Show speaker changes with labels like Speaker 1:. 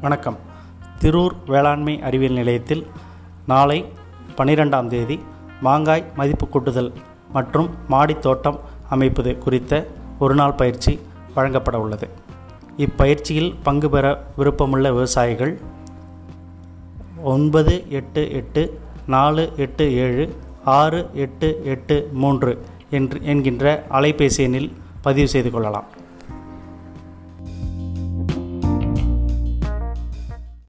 Speaker 1: வணக்கம். திரூர் வேளாண்மை அறிவியல் நிலையத்தில் நாளை பனிரெண்டாம் தேதி மாங்காய் மதிப்பு கூட்டுதல் மற்றும் மாடித் தோட்டம் அமைப்பது குறித்த ஒரு நாள் பயிற்சி வழங்கப்பட உள்ளது. இப்பயிற்சியில் பங்கு பெற விருப்பமுள்ள விவசாயிகள் ஒன்பது எட்டு எட்டு நாலு எட்டு ஏழு ஆறு எட்டு எட்டு மூன்று என்று என்கின்ற அலைபேசி எண்ணில் பதிவு செய்து கொள்ளலாம்.